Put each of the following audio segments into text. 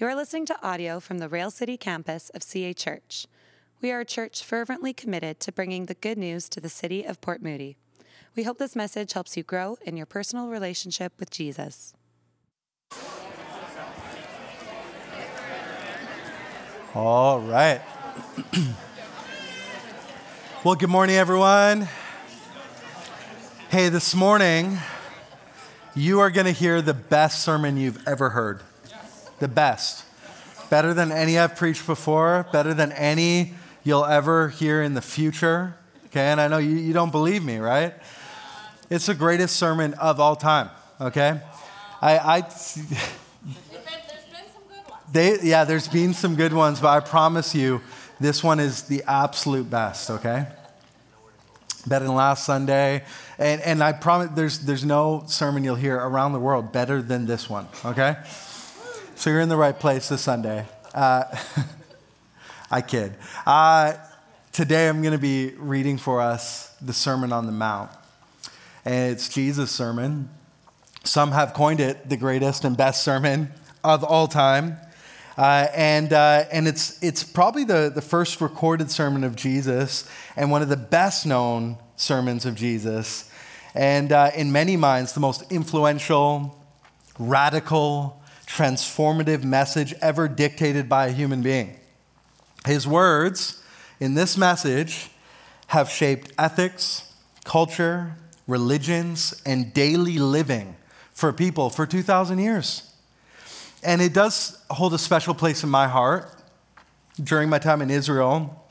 You're listening to audio from the Rail City campus of CA Church. We are a church fervently committed to bringing the good news to the city of Port Moody. We hope this message helps you grow in your personal relationship with Jesus. All right. well, good morning, everyone. Hey, this morning, you are going to hear the best sermon you've ever heard the best. Better than any I've preached before, better than any you'll ever hear in the future. Okay, and I know you, you don't believe me, right? It's the greatest sermon of all time, okay? I, I they, yeah, there's been some good ones, but I promise you, this one is the absolute best, okay? Better than last Sunday. And, and I promise there's, there's no sermon you'll hear around the world better than this one, okay? So you're in the right place this Sunday. Uh, I kid. Uh, today I'm going to be reading for us the Sermon on the Mount. And it's Jesus' sermon. Some have coined it the greatest and best sermon of all time. Uh, and uh, and it's, it's probably the, the first recorded sermon of Jesus and one of the best known sermons of Jesus. And uh, in many minds, the most influential, radical, transformative message ever dictated by a human being. His words in this message have shaped ethics, culture, religions, and daily living for people for 2,000 years. And it does hold a special place in my heart. During my time in Israel,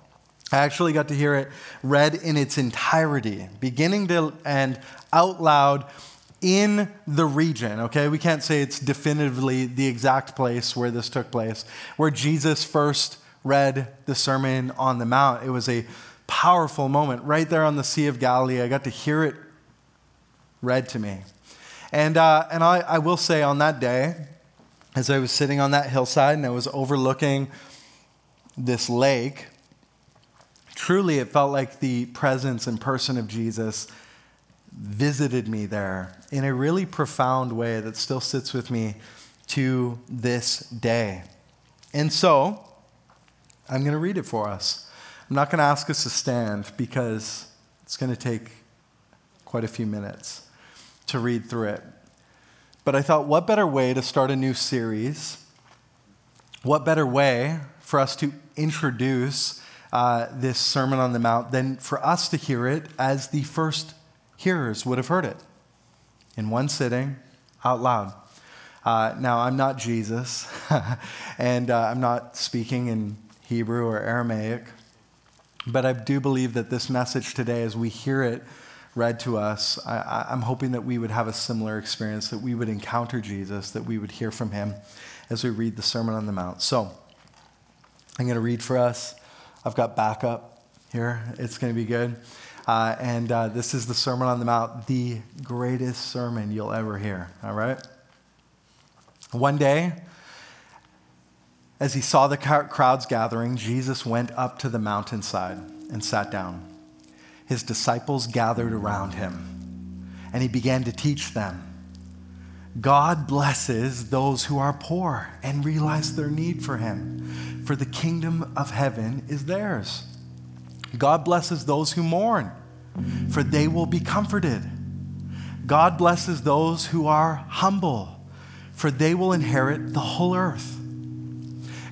I actually got to hear it read in its entirety, beginning to end out loud in the region, okay? We can't say it's definitively the exact place where this took place, where Jesus first read the Sermon on the Mount. It was a powerful moment right there on the Sea of Galilee. I got to hear it read to me. And, uh, and I, I will say on that day, as I was sitting on that hillside and I was overlooking this lake, truly it felt like the presence and person of Jesus visited me there in a really profound way that still sits with me to this day. And so, I'm going to read it for us. I'm not going to ask us to stand because it's going to take quite a few minutes to read through it. But I thought, what better way to start a new series? What better way for us to introduce uh, this Sermon on the Mount than for us to hear it as the first hearers would have heard it in one sitting out loud. Uh, now, I'm not Jesus, and uh, I'm not speaking in Hebrew or Aramaic, but I do believe that this message today, as we hear it read to us, I, I'm hoping that we would have a similar experience, that we would encounter Jesus, that we would hear from him as we read the Sermon on the Mount. So, I'm going to read for us. I've got backup here, it's going to be good. Uh, and uh, this is the Sermon on the Mount, the greatest sermon you'll ever hear, all right? One day, as he saw the crowds gathering, Jesus went up to the mountainside and sat down. His disciples gathered around him, and he began to teach them. God blesses those who are poor and realize their need for him, for the kingdom of heaven is theirs. God blesses those who mourn, for they will be comforted. God blesses those who are humble, for they will inherit the whole earth.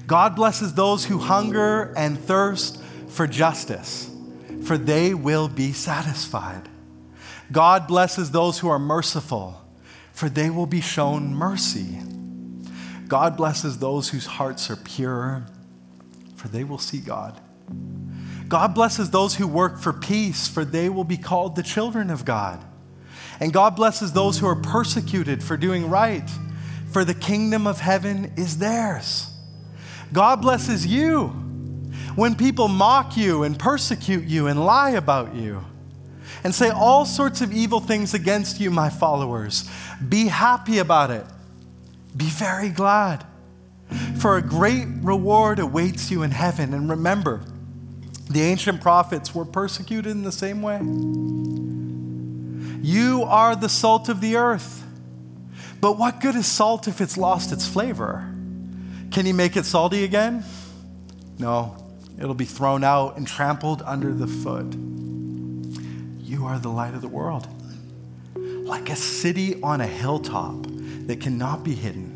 God blesses those who hunger and thirst for justice, for they will be satisfied. God blesses those who are merciful, for they will be shown mercy. God blesses those whose hearts are pure, for they will see God. God blesses those who work for peace, for they will be called the children of God. And God blesses those who are persecuted for doing right, for the kingdom of heaven is theirs. God blesses you when people mock you and persecute you and lie about you and say all sorts of evil things against you, my followers. Be happy about it. Be very glad. For a great reward awaits you in heaven. And remember, the ancient prophets were persecuted in the same way. You are the salt of the earth. But what good is salt if it's lost its flavor? Can you make it salty again? No, it'll be thrown out and trampled under the foot. You are the light of the world, like a city on a hilltop that cannot be hidden.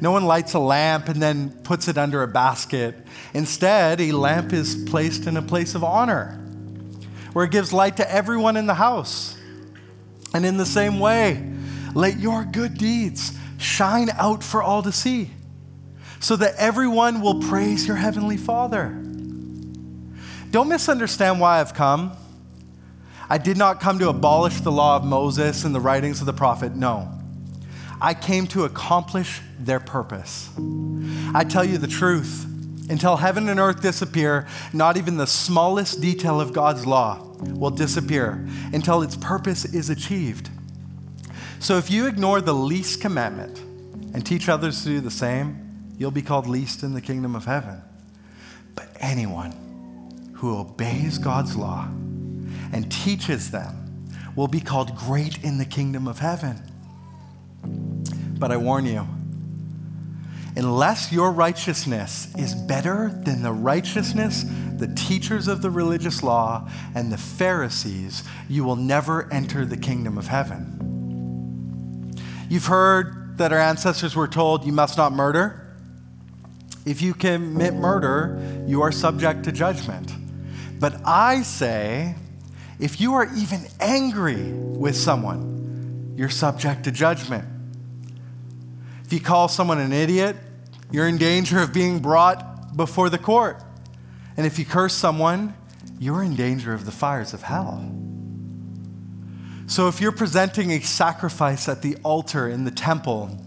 No one lights a lamp and then puts it under a basket. Instead, a lamp is placed in a place of honor where it gives light to everyone in the house. And in the same way, let your good deeds shine out for all to see, so that everyone will praise your heavenly Father. Don't misunderstand why I've come. I did not come to abolish the law of Moses and the writings of the prophet. No. I came to accomplish their purpose. I tell you the truth. Until heaven and earth disappear, not even the smallest detail of God's law will disappear until its purpose is achieved. So if you ignore the least commandment and teach others to do the same, you'll be called least in the kingdom of heaven. But anyone who obeys God's law and teaches them will be called great in the kingdom of heaven. But I warn you, unless your righteousness is better than the righteousness the teachers of the religious law and the Pharisees, you will never enter the kingdom of heaven. You've heard that our ancestors were told you must not murder. If you commit murder, you are subject to judgment. But I say, if you are even angry with someone, you're subject to judgment. If you call someone an idiot, you're in danger of being brought before the court. And if you curse someone, you're in danger of the fires of hell. So if you're presenting a sacrifice at the altar in the temple,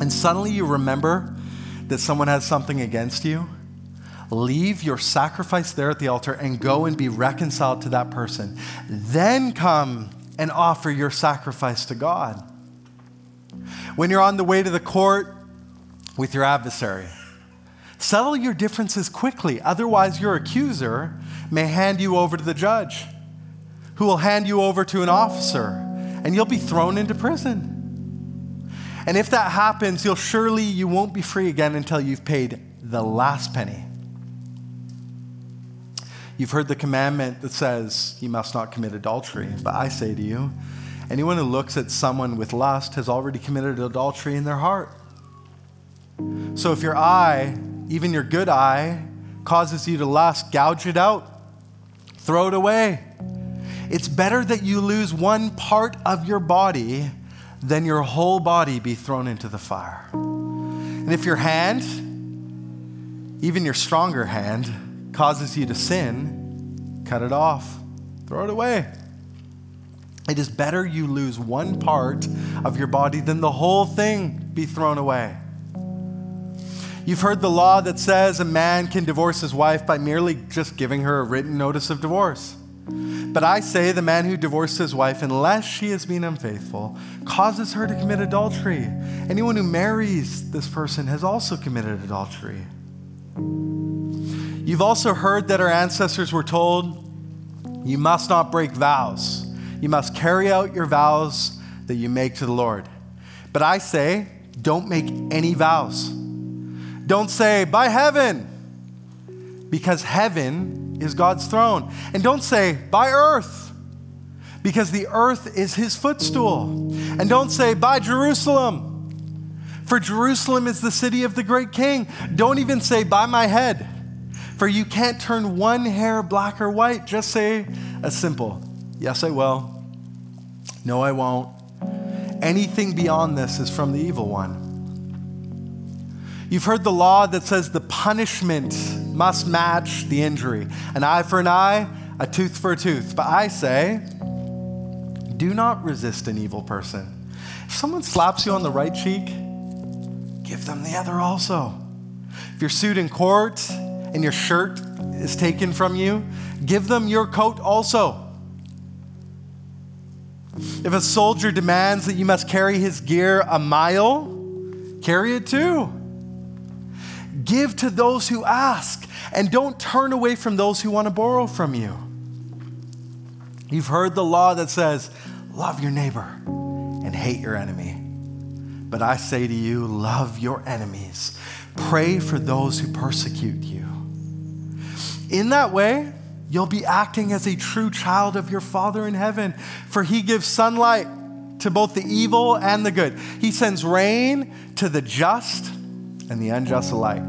and suddenly you remember that someone has something against you, leave your sacrifice there at the altar and go and be reconciled to that person. Then come and offer your sacrifice to God. When you're on the way to the court with your adversary, settle your differences quickly. Otherwise, your accuser may hand you over to the judge, who will hand you over to an officer, and you'll be thrown into prison. And if that happens, you'll surely you won't be free again until you've paid the last penny. You've heard the commandment that says you must not commit adultery, but I say to you, Anyone who looks at someone with lust has already committed adultery in their heart. So if your eye, even your good eye, causes you to lust, gouge it out, throw it away. It's better that you lose one part of your body than your whole body be thrown into the fire. And if your hand, even your stronger hand, causes you to sin, cut it off, throw it away. It is better you lose one part of your body than the whole thing be thrown away. You've heard the law that says a man can divorce his wife by merely just giving her a written notice of divorce. But I say the man who divorces his wife, unless she has been unfaithful, causes her to commit adultery. Anyone who marries this person has also committed adultery. You've also heard that our ancestors were told, You must not break vows. You must carry out your vows that you make to the Lord. But I say, don't make any vows. Don't say, by heaven, because heaven is God's throne. And don't say, by earth, because the earth is his footstool. And don't say, by Jerusalem, for Jerusalem is the city of the great king. Don't even say, by my head, for you can't turn one hair black or white. Just say a simple, Yes, I will. No, I won't. Anything beyond this is from the evil one. You've heard the law that says the punishment must match the injury an eye for an eye, a tooth for a tooth. But I say, do not resist an evil person. If someone slaps you on the right cheek, give them the other also. If you're sued in court and your shirt is taken from you, give them your coat also. If a soldier demands that you must carry his gear a mile, carry it too. Give to those who ask, and don't turn away from those who want to borrow from you. You've heard the law that says, Love your neighbor and hate your enemy. But I say to you, love your enemies. Pray for those who persecute you. In that way, you'll be acting as a true child of your Father in heaven, for he gives sunlight to both the evil and the good. He sends rain to the just and the unjust alike.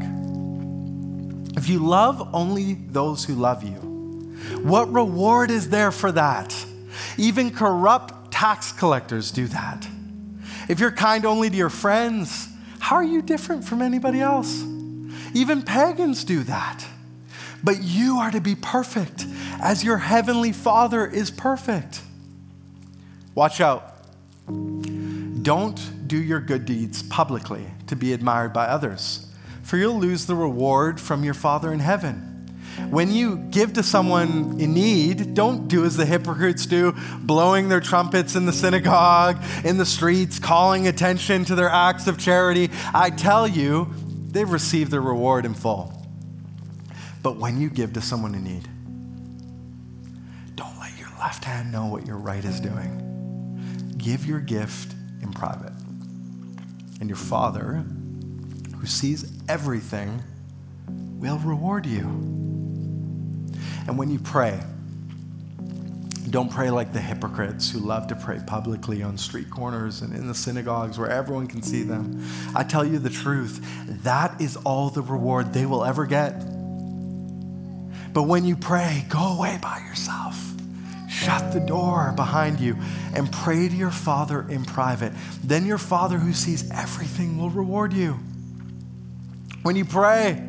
If you love only those who love you, what reward is there for that? Even corrupt tax collectors do that. If you're kind only to your friends, how are you different from anybody else? Even pagans do that. But you are to be perfect as your heavenly Father is perfect. Watch out. Don't do your good deeds publicly to be admired by others, for you'll lose the reward from your Father in heaven. When you give to someone in need, don't do as the hypocrites do, blowing their trumpets in the synagogue, in the streets, calling attention to their acts of charity. I tell you, they've received their reward in full. But when you give to someone in need, don't let your left hand know what your right is doing. Give your gift in private. And your Father, who sees everything, will reward you. And when you pray, don't pray like the hypocrites who love to pray publicly on street corners and in the synagogues where everyone can see them. I tell you the truth, that is all the reward they will ever get. But when you pray, go away by yourself. Shut the door behind you and pray to your Father in private. Then your Father who sees everything will reward you. When you pray,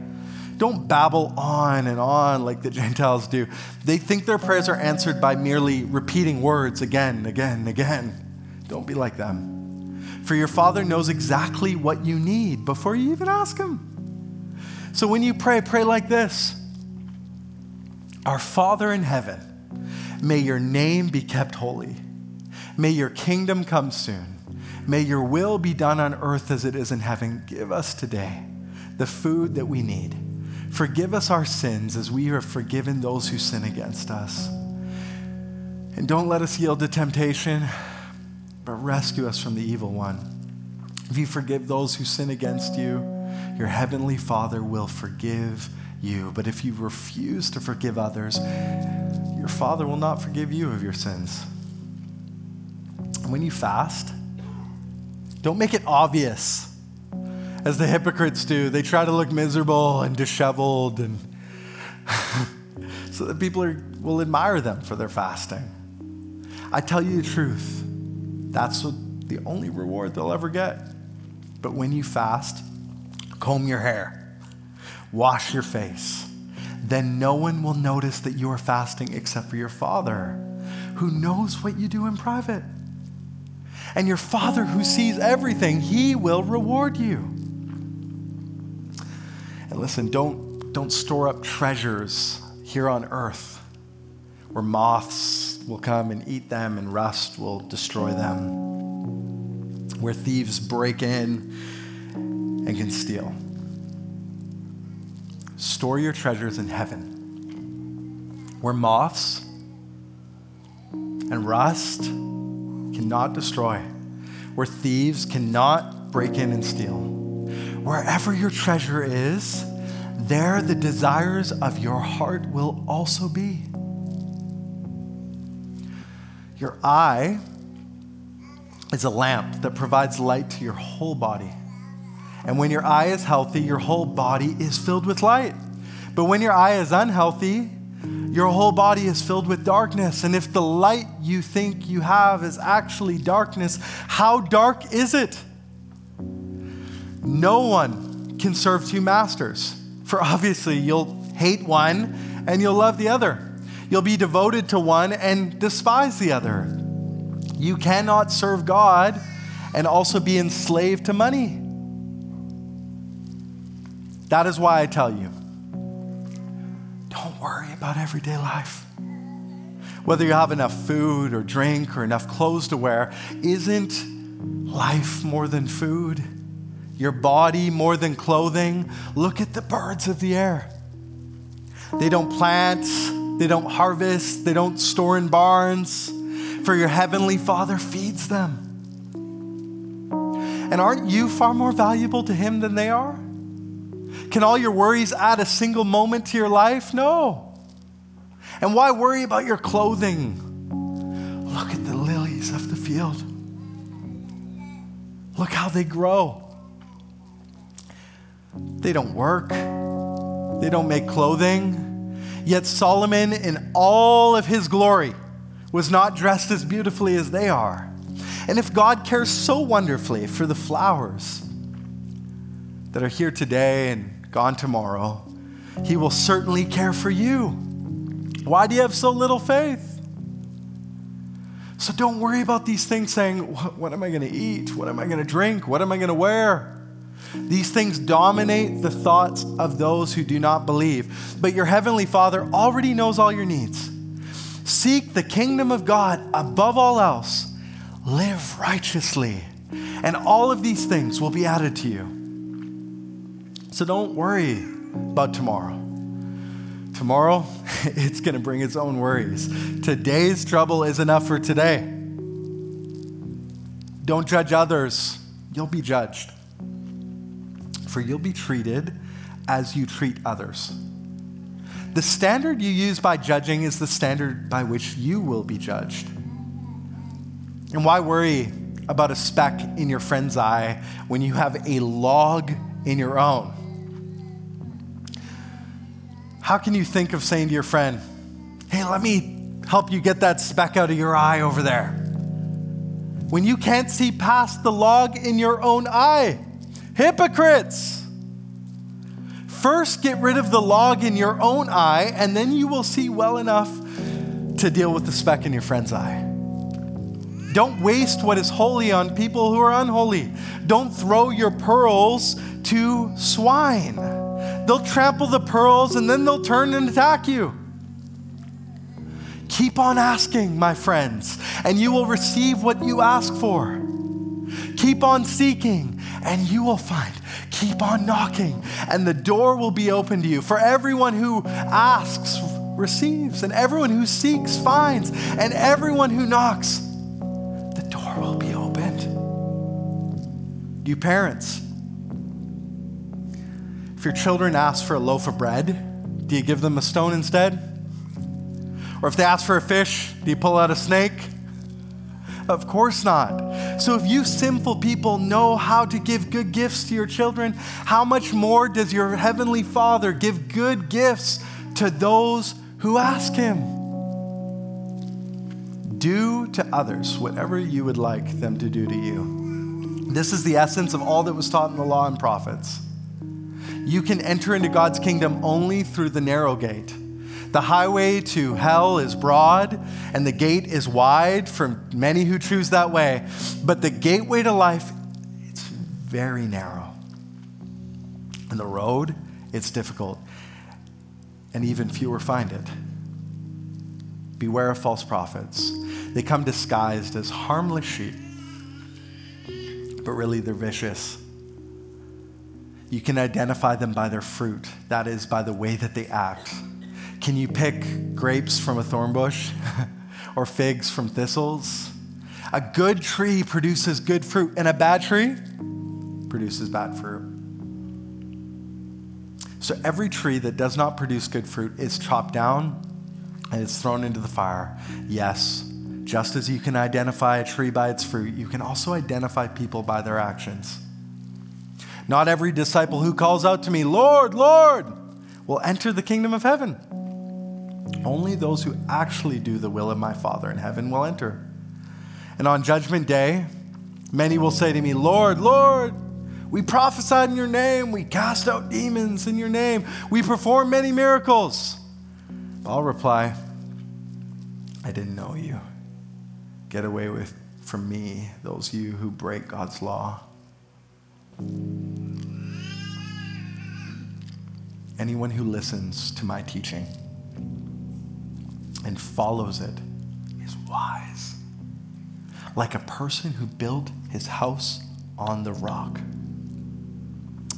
don't babble on and on like the Gentiles do. They think their prayers are answered by merely repeating words again, and again, and again. Don't be like them. For your Father knows exactly what you need before you even ask Him. So when you pray, pray like this Our Father in heaven, may your name be kept holy. May your kingdom come soon. May your will be done on earth as it is in heaven. Give us today the food that we need Forgive us our sins as we have forgiven those who sin against us. And don't let us yield to temptation, but rescue us from the evil one. If you forgive those who sin against you, your heavenly Father will forgive you. But if you refuse to forgive others, your Father will not forgive you of your sins. And when you fast, don't make it obvious as the hypocrites do. They try to look miserable and disheveled, and so that people are, will admire them for their fasting. I tell you the truth, that's what, the only reward they'll ever get. But when you fast, comb your hair, wash your face. Then no one will notice that you are fasting except for your Father, who knows what you do in private. And your Father, who sees everything, he will reward you. And listen, don't, don't store up treasures here on earth where moths will come and eat them and rust will destroy them, where thieves break in and can steal. Store your treasures in heaven, where moths and rust cannot destroy, where thieves cannot break in and steal. Wherever your treasure is, there the desires of your heart will also be. Your eye is a lamp that provides light to your whole body. And when your eye is healthy, your whole body is filled with light. But when your eye is unhealthy, your whole body is filled with darkness. And if the light you think you have is actually darkness, how dark is it? No one can serve two masters, for obviously you'll hate one and you'll love the other. You'll be devoted to one and despise the other. You cannot serve God and also be enslaved to money. That is why I tell you don't worry about everyday life. Whether you have enough food or drink or enough clothes to wear, isn't life more than food? your body more than clothing. Look at the birds of the air. They don't plant, they don't harvest, they don't store in barns, for your heavenly Father feeds them. And aren't you far more valuable to Him than they are? Can all your worries add a single moment to your life? No. And why worry about your clothing? Look at the lilies of the field. Look how they grow. They don't work, they don't make clothing. Yet Solomon, in all of his glory, was not dressed as beautifully as they are. And if God cares so wonderfully for the flowers that are here today and gone tomorrow, He will certainly care for you. Why do you have so little faith? So don't worry about these things saying, What, am I going to eat? What am I going to drink? What am I going to wear? These things dominate the thoughts of those who do not believe. But your heavenly Father already knows all your needs. Seek the kingdom of God above all else live righteously, and all of these things will be added to you. So don't worry about tomorrow. Tomorrow, it's going to bring its own worries. Today's trouble is enough for today. Don't judge others, you'll be judged. For you'll be treated as you treat others. The standard you use by judging is the standard by which you will be judged. And why worry about a speck in your friend's eye when you have a log in your own? How can you think of saying to your friend, hey, let me help you get that speck out of your eye over there? When you can't see past the log in your own eye. Hypocrites! First, get rid of the log in your own eye, and then you will see well enough to deal with the speck in your friend's eye. Don't waste what is holy on people who are unholy. Don't throw your pearls to swine. They'll trample the pearls and then they'll turn and attack you. Keep on asking, my friends, and you will receive what you ask for. Keep on seeking, and you will find. Keep on knocking, and the door will be open to you. For everyone who asks receives, and everyone who seeks finds, and everyone who knocks the door will be opened. You parents, if your children ask for a loaf of bread, do you give them a stone instead? Or if they ask for a fish, do you pull out a snake? Of course not. So, if you sinful people know how to give good gifts to your children, how much more does your heavenly Father give good gifts to those who ask Him? Do to others whatever you would like them to do to you. This is the essence of all that was taught in the law and prophets. You can enter into God's kingdom only through the narrow gate. The highway to hell is broad, and the gate is wide for many who choose that way. But the gateway to life, it's very narrow. And the road, it's difficult, and even fewer find it. Beware of false prophets they come disguised as harmless sheep, but really they're vicious. You can identify them by their fruit, that is, by the way that they act. Can you pick grapes from a thorn bush or figs from thistles? A good tree produces good fruit, and a bad tree produces bad fruit. So every tree that does not produce good fruit is chopped down and it's thrown into the fire. Yes, just as you can identify a tree by its fruit, you can also identify people by their actions. Not every disciple who calls out to me, Lord, Lord, will enter the kingdom of heaven. Only those who actually do the will of my Father in heaven will enter. And on Judgment Day, many will say to me, Lord, Lord, we prophesied in your name, we cast out demons in your name, we performed many miracles. I'll reply, I didn't know you. Get away with from me, those you who break God's law. Anyone who listens to my teaching and follows it is wise, like a person who built his house on the rock.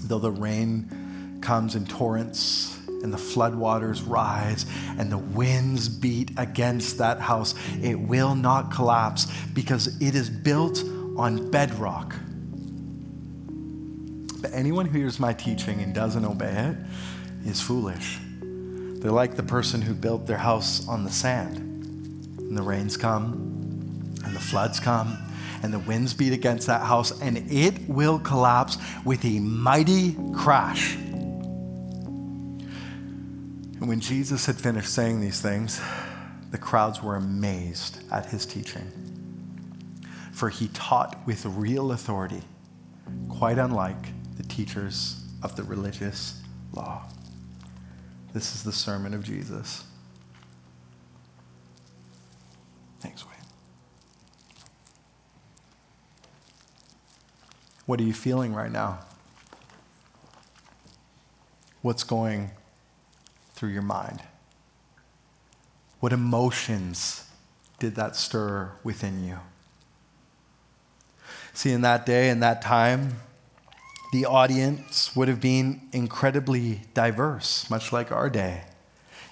Though the rain comes in torrents and the floodwaters rise and the winds beat against that house, it will not collapse because it is built on bedrock. But anyone who hears my teaching and doesn't obey it is foolish. They're like the person who built their house on the sand. And the rains come, and the floods come, and the winds beat against that house, and it will collapse with a mighty crash. And when Jesus had finished saying these things, the crowds were amazed at his teaching. For he taught with real authority, quite unlike the teachers of the religious law. This is the sermon of Jesus. Thanks, Wayne. What are you feeling right now? What's going through your mind? What emotions did that stir within you? See, in that day and that time, the audience would have been incredibly diverse, much like our day.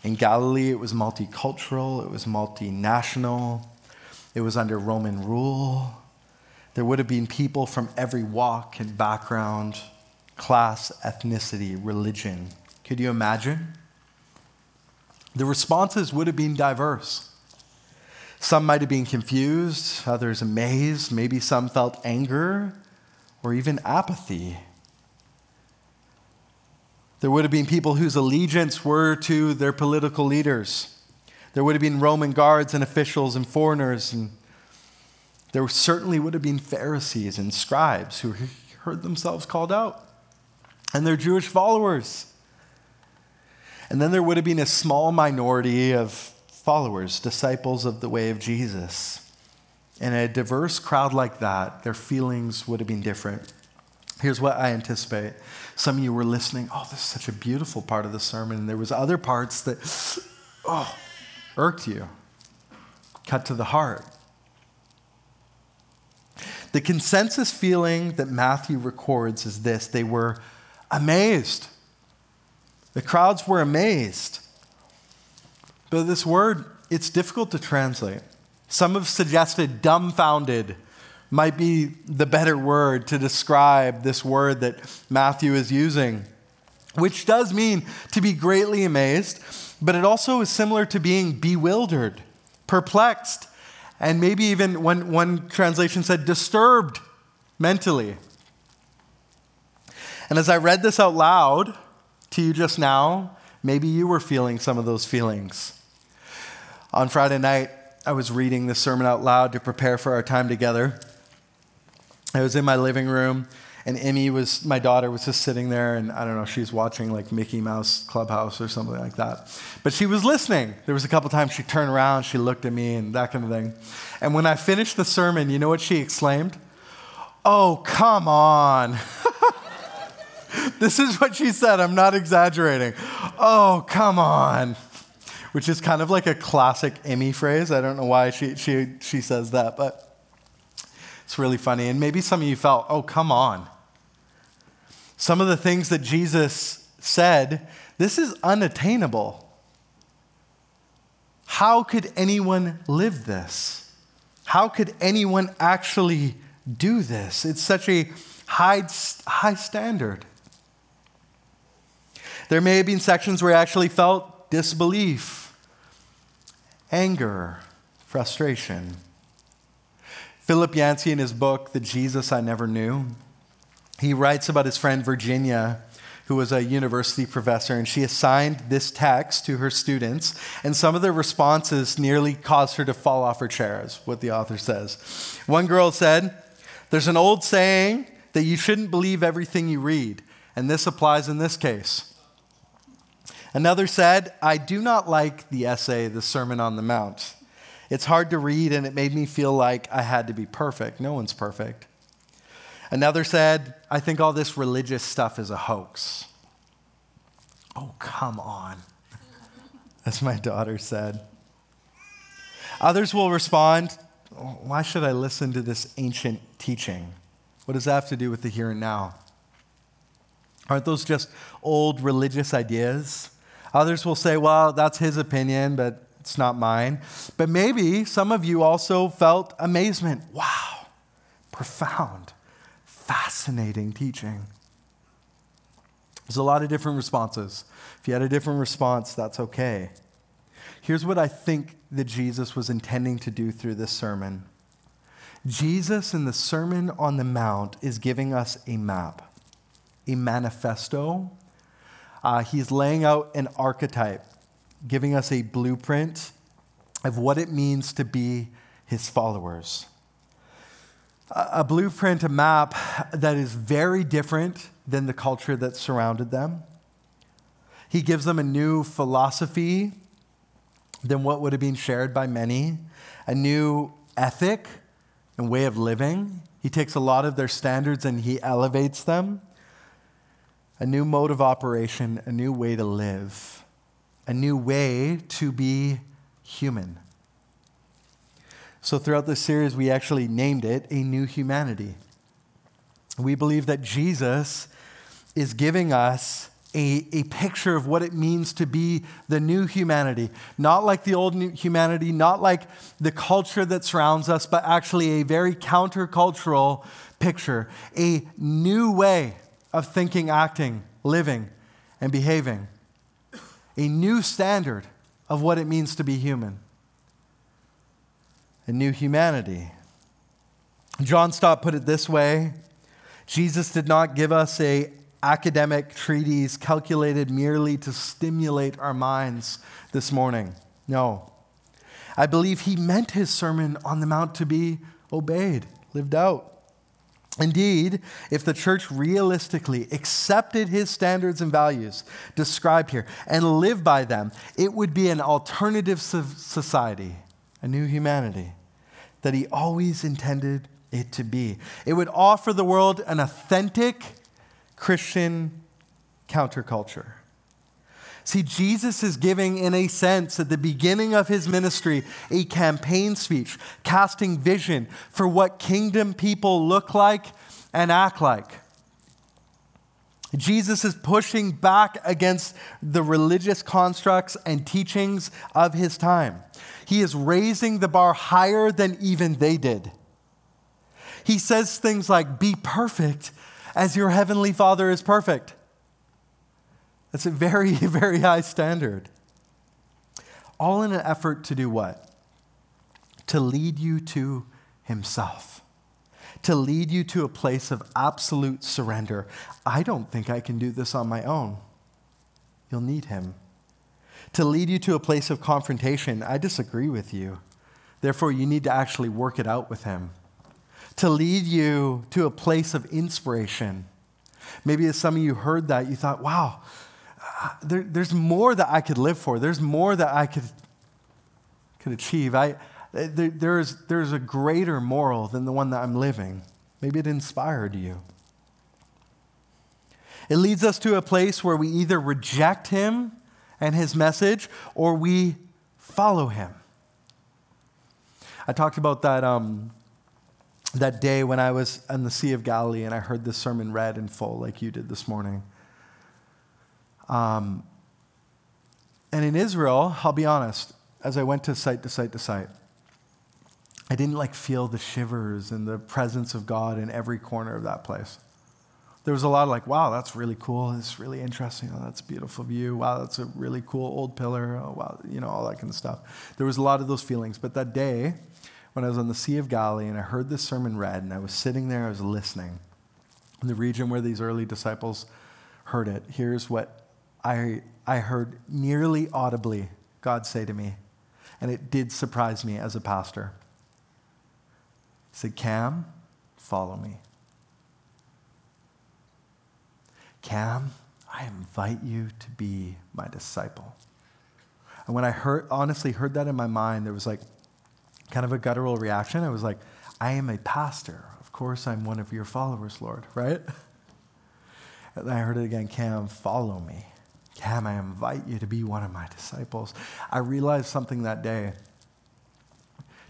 In Galilee, it was multicultural, it was multinational, it was under Roman rule. There would have been people from every walk and background, class, ethnicity, religion. Could you imagine? The responses would have been diverse. Some might have been confused, others amazed, maybe some felt anger or even apathy. There would have been people whose allegiance were to their political leaders. There would have been Roman guards and officials and foreigners. And there certainly would have been Pharisees and scribes who heard themselves called out, and their Jewish followers. And then there would have been a small minority of followers, disciples of the way of Jesus. In a diverse crowd like that, their feelings would have been different. Here's what I anticipate. Some of you were listening, oh, this is such a beautiful part of the sermon. And there was other parts that, oh, irked you, cut to the heart. The consensus feeling that Matthew records is this they were amazed. The crowds were amazed. But this word, it's difficult to translate. Some have suggested dumbfounded might be the better word to describe this word that Matthew is using, which does mean to be greatly amazed, but it also is similar to being bewildered, perplexed, and maybe even one, one translation said disturbed mentally. And as I read this out loud, to you just now, maybe you were feeling some of those feelings. On Friday night, I was reading the sermon out loud to prepare for our time together. I was in my living room, and Emmy was, my daughter, was just sitting there, and I don't know, she's watching like Mickey Mouse Clubhouse or something like that. But she was listening. There was a couple times she turned around, she looked at me, and that kind of thing. And when I finished the sermon, you know what she exclaimed? Oh, come on. this is what she said. I'm not exaggerating. Oh, come on. Which is kind of like a classic Emmy phrase. I don't know why she, she, she says that, but it's really funny. And maybe some of you felt, oh, come on. Some of the things that Jesus said, this is unattainable. How could anyone live this? How could anyone actually do this? It's such a high, high standard. There may have been sections where I actually felt disbelief, anger, frustration. Philip Yancey, in his book, The Jesus I Never Knew, he writes about his friend Virginia, who was a university professor, and she assigned this text to her students, and some of their responses nearly caused her to fall off her chair, is what the author says. One girl said, There's an old saying that you shouldn't believe everything you read, and this applies in this case. Another said, I do not like the essay, The Sermon on the Mount. It's hard to read, and it made me feel like I had to be perfect. No one's perfect. Another said, I think all this religious stuff is a hoax. Oh, come on. As my daughter said. Others will respond, Why should I listen to this ancient teaching? What does that have to do with the here and now? Aren't those just old religious ideas? Others will say, well, that's his opinion, but it's not mine. But maybe some of you also felt amazement. Wow, profound, fascinating teaching. There's a lot of different responses. If you had a different response, that's okay. Here's what I think that Jesus was intending to do through this sermon Jesus in the Sermon on the Mount is giving us a map, a manifesto. Uh, he's laying out an archetype, giving us a blueprint of what it means to be his followers. A, blueprint, a map that is very different than the culture that surrounded them. He gives them a new philosophy than what would have been shared by many, a new ethic and way of living. He takes a lot of their standards and he elevates them. A new mode of operation, a new way to live, a new way to be human. So, throughout this series, we actually named it A New Humanity. We believe that Jesus is giving us a, a picture of what it means to be the new humanity. Not like the old humanity, not like the culture that surrounds us, but actually a very countercultural picture. A new way of thinking, acting, living, and behaving. A new standard of what it means to be human. A new humanity. John Stott put it this way Jesus did not give us a academic treatise calculated merely to stimulate our minds this morning. No. I believe he meant his Sermon on the Mount to be obeyed, lived out. Indeed, if the church realistically accepted his standards and values described here and lived by them, it would be an alternative society, a new humanity that he always intended it to be. It would offer the world an authentic, Christian counterculture. See, Jesus is giving, in a sense, at the beginning of his ministry, a campaign speech, casting vision for what kingdom people look like and act like. Jesus is pushing back against the religious constructs and teachings of his time. He is raising the bar higher than even they did. He says things like, Be perfect as your heavenly Father is perfect. That's a very, very high standard. All in an effort to do what? To lead you to Himself, to lead you to a place of absolute surrender. I don't think I can do this on my own. You'll need Him. To lead you to a place of confrontation. I disagree with you. Therefore, you need to actually work it out with Him to lead you to a place of inspiration. Maybe as some of you heard that, you thought, wow, there, there's more that I could live for. There's more that I could, could achieve. I, there, there's, there's a greater moral than the one that I'm living. Maybe it inspired you. It leads us to a place where we either reject him and his message or we follow him. I talked about that um, that day when I was in the Sea of Galilee and I heard this sermon read in full, like you did this morning. Um, and in Israel, I'll be honest, as I went to site to site to site, I didn't like feel the shivers and the presence of God in every corner of that place. There was a lot of like, wow, that's really cool. It's really interesting. Oh, that's a beautiful view. Wow, that's a really cool old pillar. Oh, wow, you know, all that kind of stuff. There was a lot of those feelings. But that day, when I was on the Sea of Galilee and I heard this sermon read, and I was sitting there, I was listening. In the region where these early disciples heard it, here's what I, I heard nearly audibly God say to me, and it did surprise me as a pastor. He said, Cam, follow me. Cam, I invite you to be my disciple. And when I heard, honestly heard that in my mind, there was like kind of a guttural reaction. I was like, I am a pastor. Of course, I'm one of your followers, Lord, right? And I heard it again Cam, follow me. Cam, I invite you to be one of my disciples. I realized something that day.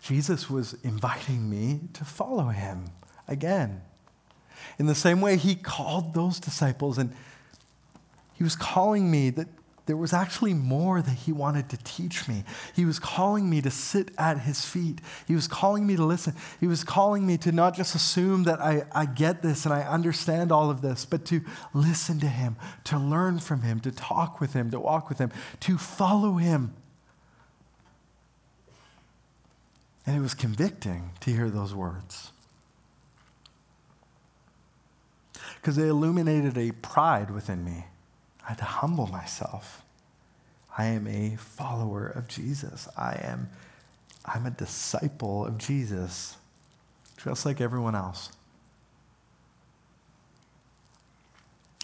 Jesus was inviting me to follow him again. In the same way, he called those disciples, and he was calling me that there was actually more that he wanted to teach me. He was calling me to sit at his feet. He was calling me to listen. He was calling me to not just assume that I, I get this and I understand all of this, but to listen to him, to learn from him, to talk with him, to walk with him, to follow him. And it was convicting to hear those words. Because they illuminated a pride within me. I had to humble myself. I am a follower of Jesus. I am I'm a disciple of Jesus, just like everyone else.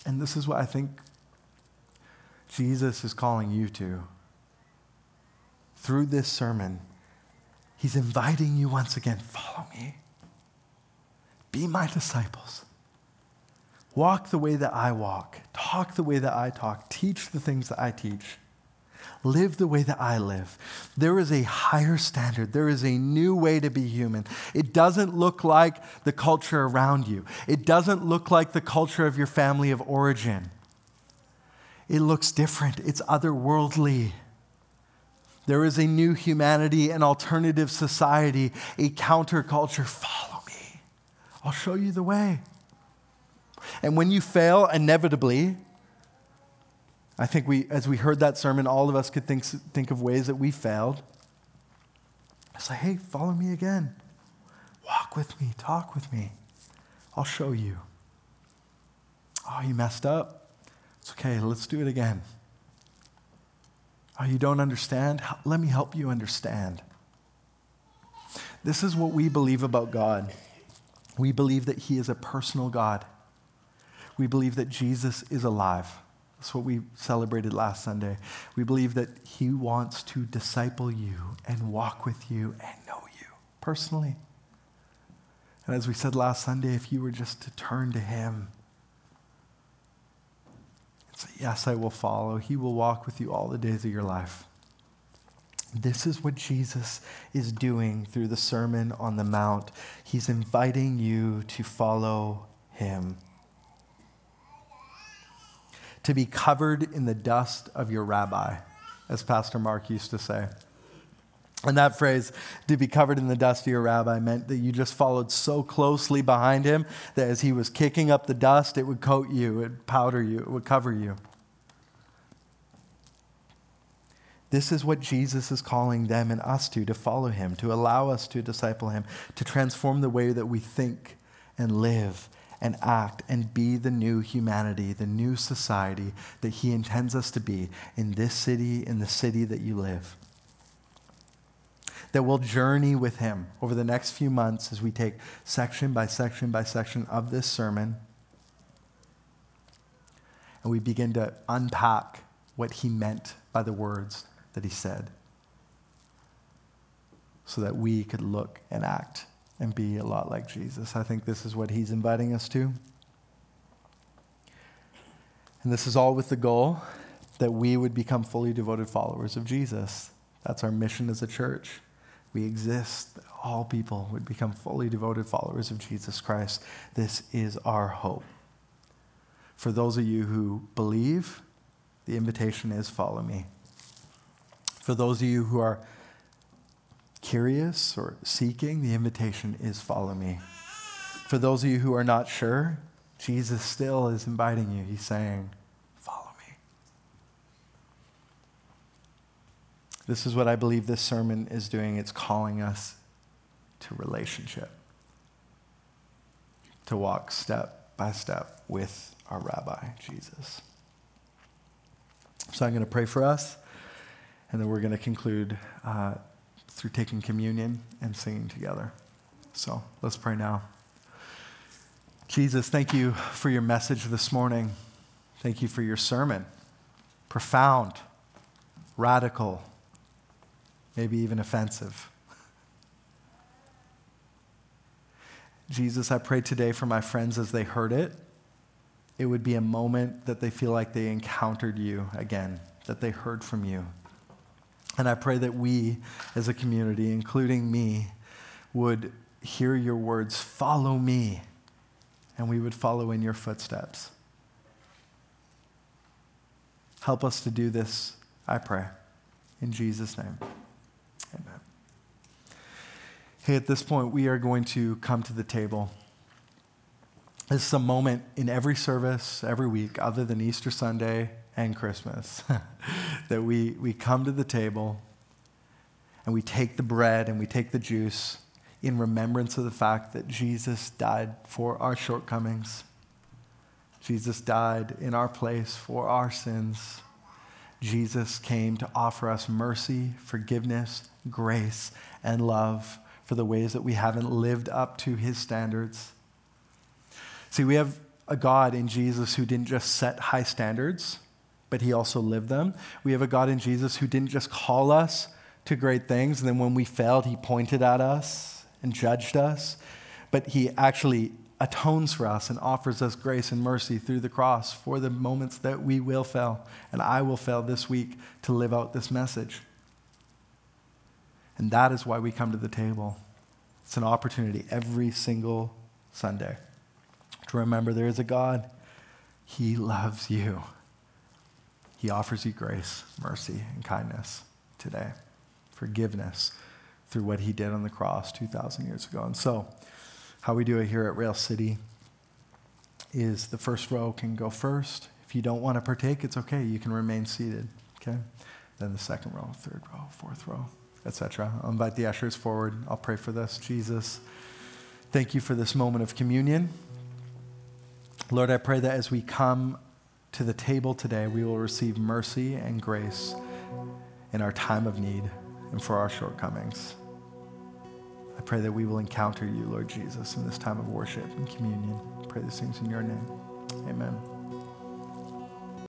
And this is what I think Jesus is calling you to. Through this sermon, he's inviting you once again follow me, be my disciples. Walk the way that I walk, talk the way that I talk, teach the things that I teach, live the way that I live. There is a higher standard, there is a new way to be human. It doesn't look like the culture around you, it doesn't look like the culture of your family of origin. It looks different, it's otherworldly. There is a new humanity, an alternative society, a counterculture. Follow me. I'll show you the way. And when you fail, inevitably, I think we, as we heard that sermon, all of us could think, think of ways that we failed. It's like, hey, follow me again. Walk with me, talk with me. I'll show you. Oh, you messed up? It's okay, let's do it again. Oh, you don't understand? Let me help you understand. This is what we believe about God. We believe that He is a personal God we believe that Jesus is alive. That's what we celebrated last Sunday. We believe that He wants to disciple you and walk with you and know you personally. And as we said last Sunday, if you were just to turn to Him and say, Yes, I will follow, He will walk with you all the days of your life. This is what Jesus is doing through the Sermon on the Mount. He's inviting you to follow Him to be covered in the dust of your rabbi, as Pastor Mark used to say. And that phrase, to be covered in the dust of your rabbi, meant that you just followed so closely behind him that as he was kicking up the dust, it would coat you, it would powder you, it would cover you. This is what Jesus is calling them and us to, to follow him, to allow us to disciple him, to transform the way that we think and live and act and be the new humanity, the new society that He intends us to be in this city, in the city that you live. That we'll journey with Him over the next few months as we take section by section by section of this sermon and we begin to unpack what He meant by the words that He said so that we could look and act and be a lot like Jesus. I think this is what he's inviting us to. And this is all with the goal that we would become fully devoted followers of Jesus. That's our mission as a church. We exist, that all people would become fully devoted followers of Jesus Christ. This is our hope. For those of you who believe, the invitation is follow me. For those of you who are curious or seeking, the invitation is follow me. For those of you who are not sure, Jesus still is inviting you. He's saying, follow me. This is what I believe this sermon is doing. It's calling us to relationship, to walk step by step with our rabbi, Jesus. So I'm going to pray for us, and then we're going to conclude. Uh, through taking communion and singing together. So let's pray now. Jesus, thank you for your message this morning. Thank you for your sermon. Profound, radical, maybe even offensive. Jesus, I pray today for my friends as they heard it, it would be a moment that they feel like they encountered you again, that they heard from you, and I pray that we as a community, including me, would hear your words, follow me, and we would follow in your footsteps. Help us to do this, I pray. In Jesus' name, amen. Hey, at this point, we are going to come to the table. This is a moment in every service, every week, other than Easter Sunday and Christmas, that we, we come to the table and we take the bread and we take the juice in remembrance of the fact that Jesus died for our shortcomings. Jesus died in our place for our sins. Jesus came to offer us mercy, forgiveness, grace, and love for the ways that we haven't lived up to his standards. See, we have a God in Jesus who didn't just set high standards, but he also lived them. We have a God in Jesus who didn't just call us to great things, and then when we failed, he pointed at us and judged us, but he actually atones for us and offers us grace and mercy through the cross for the moments that we will fail, and I will fail this week to live out this message. And that is why we come to the table. It's an opportunity every single Sunday to remember there is a God. He loves you. He offers you grace, mercy, and kindness today, forgiveness through what he did on the cross 2,000 years ago. And so, how we do it here at Rail City is the first row can go first. If you don't want to partake, it's okay. You can remain seated, okay? Then the second row, third row, fourth row etc. I'll invite the ushers forward. I'll pray for this. Jesus, thank you for this moment of communion. Lord, I pray that as we come to the table today, we will receive mercy and grace in our time of need and for our shortcomings. I pray that we will encounter you, Lord Jesus, in this time of worship and communion. I pray these things in your name. Amen.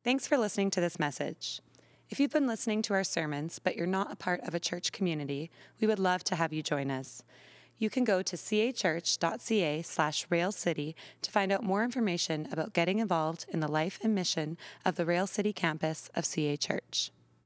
Thanks for listening to this message. If you've been listening to our sermons, but you're not a part of a church community, we would love to have you join us. You can go to cachurch.ca slash railcity to find out more information about getting involved in the life and mission of the Rail City campus of CA Church.